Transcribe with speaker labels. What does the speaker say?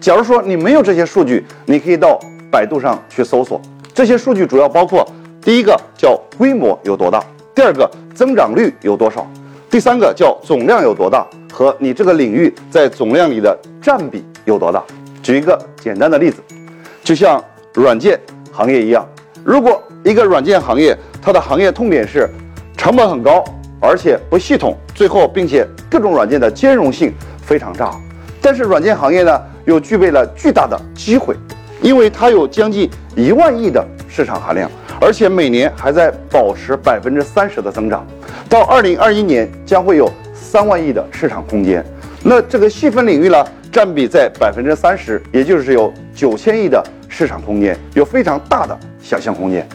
Speaker 1: 假如说你没有这些数据，你可以到百度上去搜索。这些数据主要包括：第一个叫规模有多大，第二个增长率有多少，第三个叫总量有多大，和你这个领域在总量里的占比有多大。举一个简单的例子，就像软件行业一样，如果一个软件行业它的行业痛点是成本很高，而且不系统，最后并且各种软件的兼容性非常差，但是软件行业呢又具备了巨大的机会。因为它有将近一万亿的市场含量，而且每年还在保持百分之三十的增长，到二零二一年将会有三万亿的市场空间。那这个细分领域呢，占比在百分之三十，也就是有九千亿的市场空间，有非常大的想象空间。